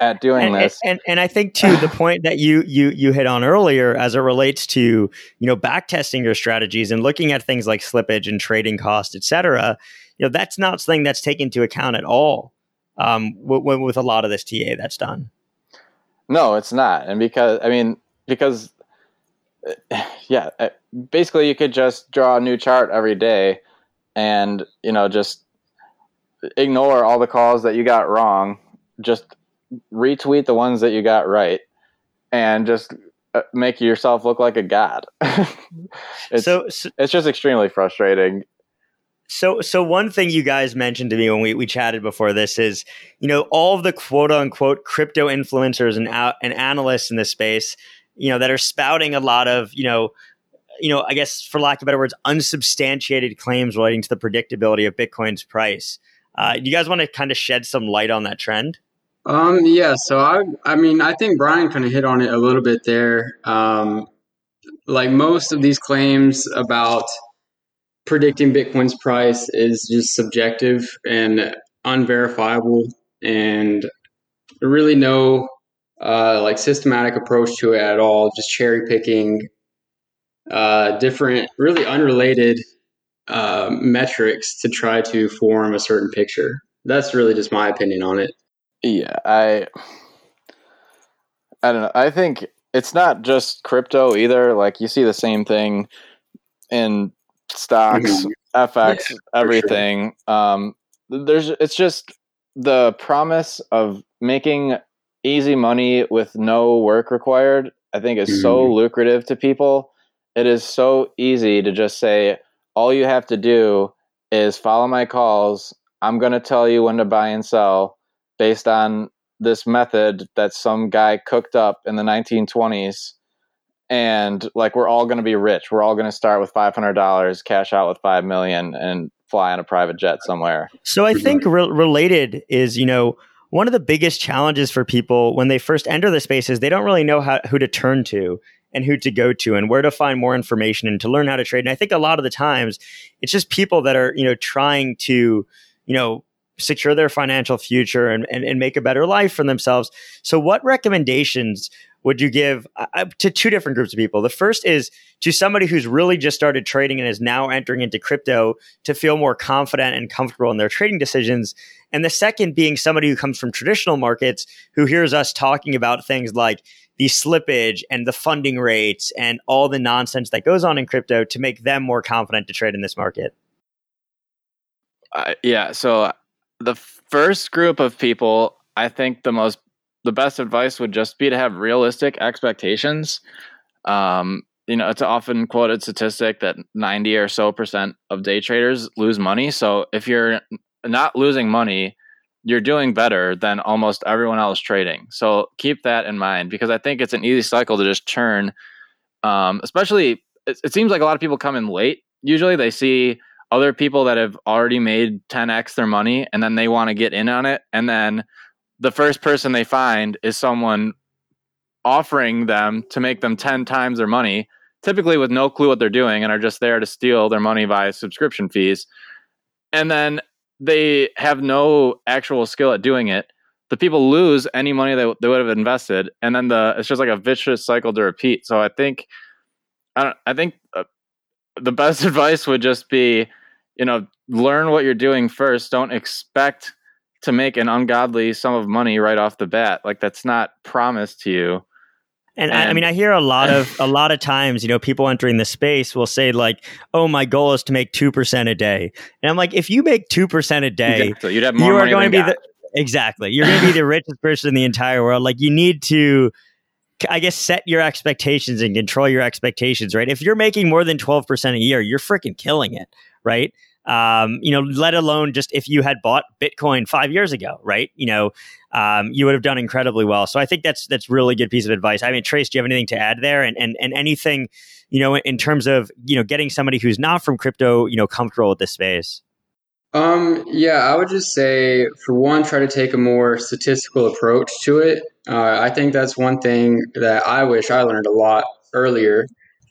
at doing and, this. And, and, I think too the point that you you you hit on earlier as it relates to you know back testing your strategies and looking at things like slippage and trading cost, et cetera. You know that's not something that's taken into account at all um, with, with a lot of this TA that's done. No, it's not, and because I mean because yeah, uh, basically you could just draw a new chart every day, and you know just ignore all the calls that you got wrong just retweet the ones that you got right and just uh, make yourself look like a god. it's, so, so, it's just extremely frustrating. So, so one thing you guys mentioned to me when we, we chatted before this is, you know, all of the quote unquote crypto influencers and out, and analysts in this space, you know, that are spouting a lot of, you know, you know, I guess for lack of better words, unsubstantiated claims relating to the predictability of Bitcoin's price. Uh, do you guys want to kind of shed some light on that trend? Um, yeah, so I, I mean, I think Brian kind of hit on it a little bit there. Um, like most of these claims about predicting Bitcoin's price is just subjective and unverifiable, and really no uh, like systematic approach to it at all. Just cherry picking uh, different, really unrelated uh, metrics to try to form a certain picture. That's really just my opinion on it. Yeah, I I don't know. I think it's not just crypto either. Like you see the same thing in stocks, mm-hmm. FX, yeah, everything. Sure. Um there's it's just the promise of making easy money with no work required, I think is mm-hmm. so lucrative to people it is so easy to just say, all you have to do is follow my calls. I'm going to tell you when to buy and sell based on this method that some guy cooked up in the 1920s. And like, we're all going to be rich. We're all going to start with $500, cash out with 5 million and fly on a private jet somewhere. So I think re- related is, you know, one of the biggest challenges for people when they first enter the space is they don't really know how, who to turn to and who to go to and where to find more information and to learn how to trade. And I think a lot of the times it's just people that are, you know, trying to, you know, secure their financial future and, and, and make a better life for themselves. So what recommendations would you give uh, uh, to two different groups of people? The first is to somebody who's really just started trading and is now entering into crypto to feel more confident and comfortable in their trading decisions. And the second being somebody who comes from traditional markets who hears us talking about things like the slippage and the funding rates and all the nonsense that goes on in crypto to make them more confident to trade in this market. Uh, yeah. So the first group of people, I think the most the best advice would just be to have realistic expectations. Um, you know, it's an often quoted statistic that 90 or so percent of day traders lose money. So if you're not losing money, you're doing better than almost everyone else trading. So keep that in mind because I think it's an easy cycle to just churn. Um, especially, it, it seems like a lot of people come in late. Usually they see other people that have already made 10x their money and then they want to get in on it. And then the first person they find is someone offering them to make them 10 times their money, typically with no clue what they're doing and are just there to steal their money via subscription fees. And then they have no actual skill at doing it. The people lose any money they, they would have invested, and then the it's just like a vicious cycle to repeat. So I think, I don't, I think uh, the best advice would just be, you know, learn what you're doing first. Don't expect to make an ungodly sum of money right off the bat. Like that's not promised to you. And, and I, I mean, I hear a lot of a lot of times, you know, people entering the space will say like, "Oh, my goal is to make two percent a day," and I'm like, if you make two percent a day, exactly. you'd have more you are going to be God. the exactly. You're going to be the richest person in the entire world. Like, you need to. I guess set your expectations and control your expectations, right? If you're making more than 12% a year, you're freaking killing it, right? Um, you know, let alone just if you had bought Bitcoin five years ago, right? You know, um, you would have done incredibly well. So I think that's that's really good piece of advice. I mean, Trace, do you have anything to add there? And and and anything, you know, in terms of you know getting somebody who's not from crypto, you know, comfortable with this space. Um, yeah, I would just say for one, try to take a more statistical approach to it. Uh, I think that's one thing that I wish I learned a lot earlier.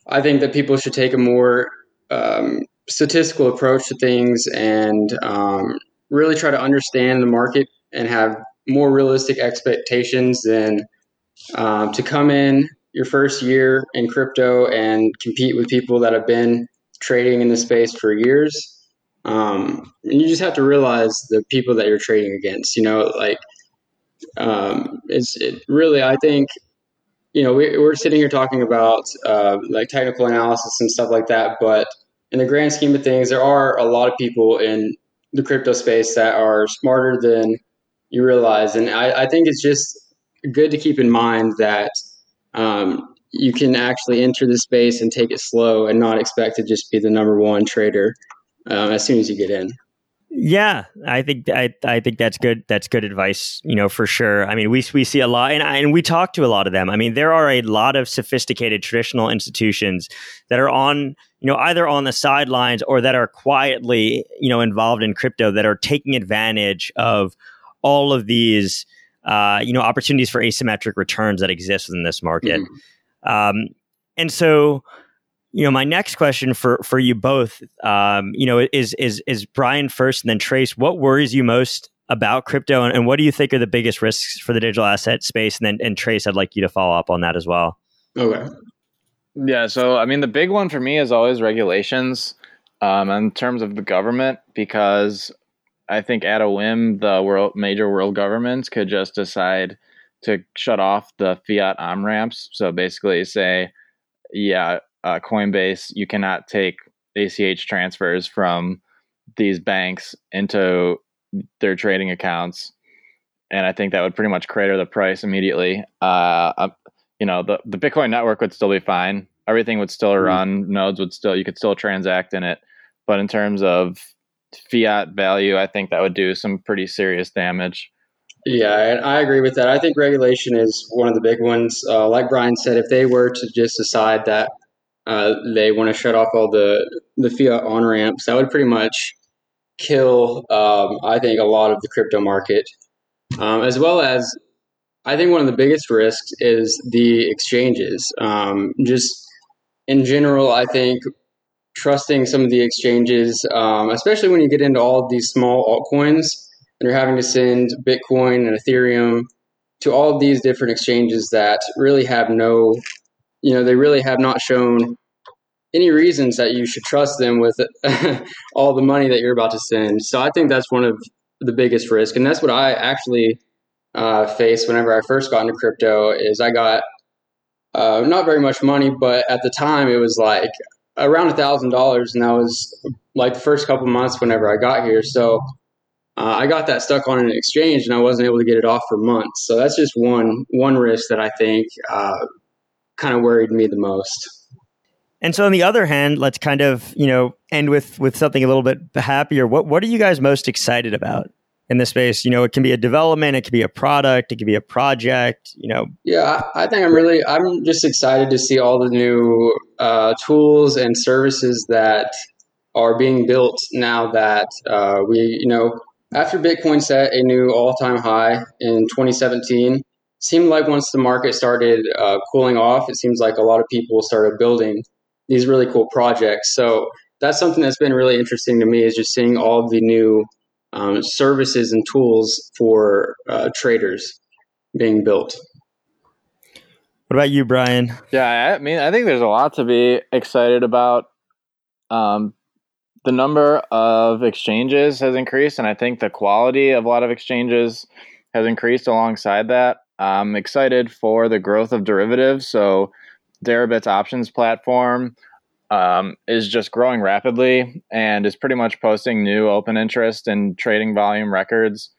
I think that people should take a more um, statistical approach to things and um, really try to understand the market and have more realistic expectations than um, to come in your first year in crypto and compete with people that have been trading in the space for years. Um, and you just have to realize the people that you're trading against. You know, like um, it's it really. I think you know we, are sitting here talking about uh, like technical analysis and stuff like that, but in the grand scheme of things, there are a lot of people in the crypto space that are smarter than you realize. And I, I think it's just good to keep in mind that um, you can actually enter the space and take it slow and not expect to just be the number one trader um, as soon as you get in. Yeah, I think I I think that's good. That's good advice. You know, for sure. I mean, we we see a lot, and I, and we talk to a lot of them. I mean, there are a lot of sophisticated traditional institutions that are on you know either on the sidelines or that are quietly you know involved in crypto that are taking advantage of all of these uh, you know opportunities for asymmetric returns that exist within this market. Mm-hmm. Um, and so you know, my next question for for you both, um, you know, is is is Brian first, and then Trace. What worries you most about crypto, and, and, what do you think are the biggest risks for the digital asset space? And then, and Trace, I'd like you to follow up on that as well. Okay. Yeah. So, I mean, the big one for me is always regulations, um, in terms of the government, because I think at a whim, the world major world governments could just decide to shut off the fiat on ramps. So basically, say, yeah, uh, Coinbase, you cannot take ACH transfers from these banks into their trading accounts, and I think that would pretty much crater the price immediately. Uh, uh, you know, the the Bitcoin network would still be fine, everything would still mm-hmm. run. Nodes would still you could still transact in it, but in terms of fiat value, I think that would do some pretty serious damage. Yeah, I agree with that. I think regulation is one of the big ones. Uh, like Brian said, if they were to just decide that uh, they want to shut off all the the fiat on ramps, that would pretty much kill. Um, I think a lot of the crypto market, um, as well as I think one of the biggest risks is the exchanges. Um, just in general, I think trusting some of the exchanges, um, especially when you get into all these small altcoins and you're having to send Bitcoin and Ethereum to all of these different exchanges that really have no, you know, they really have not shown any reasons that you should trust them with all the money that you're about to send. So I think that's one of the biggest risk, and that's what I actually uh, faced whenever I first got into crypto. Is I got uh, not very much money, but at the time it was like around a thousand dollars, and that was like the first couple months whenever I got here. So uh, I got that stuck on an exchange, and I wasn't able to get it off for months. So that's just one one risk that I think uh, kind of worried me the most. And so, on the other hand, let's kind of you know end with with something a little bit happier. What what are you guys most excited about in this space? You know, it can be a development, it can be a product, it can be a project. You know. Yeah, I think I'm really I'm just excited to see all the new uh, tools and services that are being built now that uh, we you know after Bitcoin set a new all time high in 2017, seemed like once the market started uh, cooling off, it seems like a lot of people started building these really cool projects. So that's something that's been really interesting to me is just seeing all the new um, services and tools for uh, traders being built. What about you, Brian? Yeah, I mean, I think there's a lot to be excited about. Um, the number of exchanges has increased, and I think the quality of a lot of exchanges has increased alongside that. I'm excited for the growth of derivatives. So, Deribit's options platform um, is just growing rapidly and is pretty much posting new open interest and trading volume records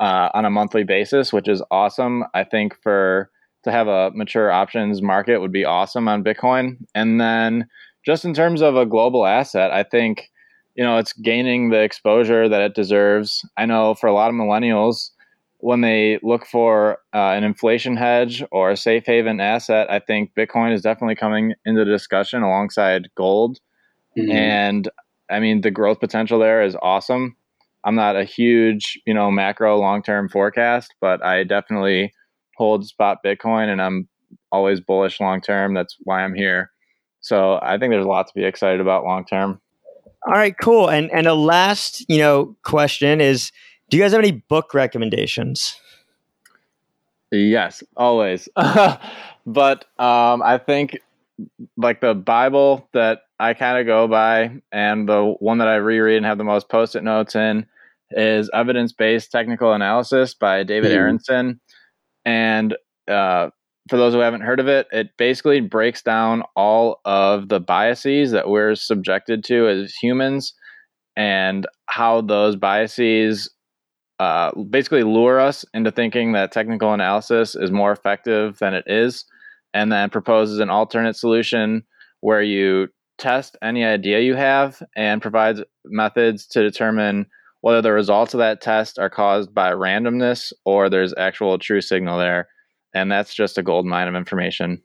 uh, on a monthly basis, which is awesome. I think for to have a mature options market would be awesome on Bitcoin. And then just in terms of a global asset, I think you know, it's gaining the exposure that it deserves. I know for a lot of millennials, when they look for uh, an inflation hedge or a safe haven asset, I think Bitcoin is definitely coming into the discussion alongside gold. Mm-hmm. And I mean, the growth potential there is awesome. I'm not a huge, you know, macro long term forecast, but I definitely hold spot Bitcoin and I'm always bullish long term. That's why I'm here. So I think there's a lot to be excited about long term. All right, cool. And and a last, you know, question is do you guys have any book recommendations? Yes, always. but um, I think like the Bible that I kind of go by and the one that I reread and have the most post-it notes in is Evidence-Based Technical Analysis by David mm. Aronson. And uh, for those who haven't heard of it, it basically breaks down all of the biases that we're subjected to as humans and how those biases uh, basically lure us into thinking that technical analysis is more effective than it is, and then proposes an alternate solution where you test any idea you have and provides methods to determine whether the results of that test are caused by randomness or there's actual true signal there and that's just a gold mine of information.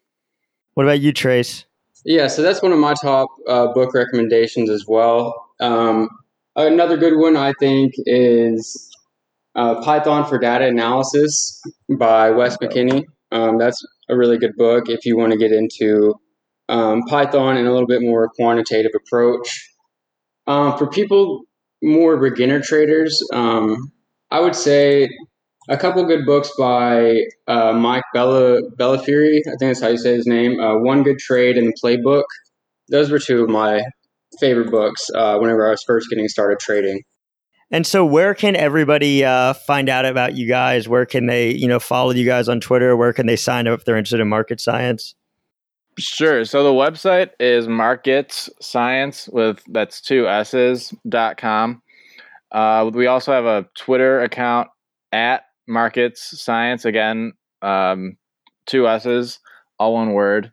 What about you, Trace? Yeah, so that's one of my top uh, book recommendations as well. Um, another good one, I think, is uh, Python for Data Analysis by Wes McKinney. Um, that's a really good book if you want to get into um, Python and a little bit more quantitative approach. Um, for people more beginner traders, um, I would say a couple good books by uh, Mike Bella Bellafiore. I think that's how you say his name. Uh, One Good Trade and the Playbook. Those were two of my favorite books uh, whenever I was first getting started trading. And so, where can everybody uh, find out about you guys? Where can they, you know, follow you guys on Twitter? Where can they sign up if they're interested in market science? Sure. So the website is markets science with that's two s's dot com. Uh, we also have a Twitter account at markets science again um, two s's all one word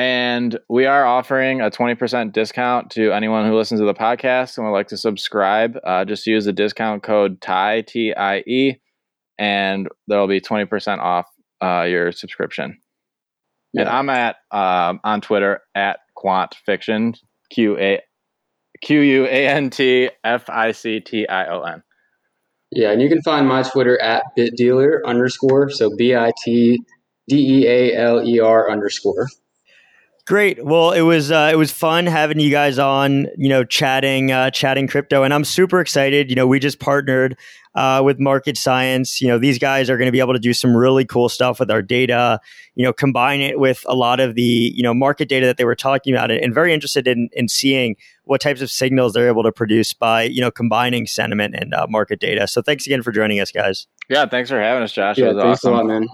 And we are offering a 20% discount to anyone who listens to the podcast and would like to subscribe. Uh, just use the discount code TIE, T I E, and there'll be 20% off uh, your subscription. Yeah. And I'm at um, on Twitter at Quant Fiction, Q A Q U A N T F I C T I O N. Yeah, and you can find my Twitter at bitdealer underscore, so B I T D E A L E R underscore. Great. Well, it was uh, it was fun having you guys on, you know, chatting uh, chatting crypto, and I'm super excited. You know, we just partnered uh, with Market Science. You know, these guys are going to be able to do some really cool stuff with our data. You know, combine it with a lot of the you know market data that they were talking about, and very interested in in seeing what types of signals they're able to produce by you know combining sentiment and uh, market data. So, thanks again for joining us, guys. Yeah, thanks for having us, Josh. Yeah, it was thanks awesome. a lot, man.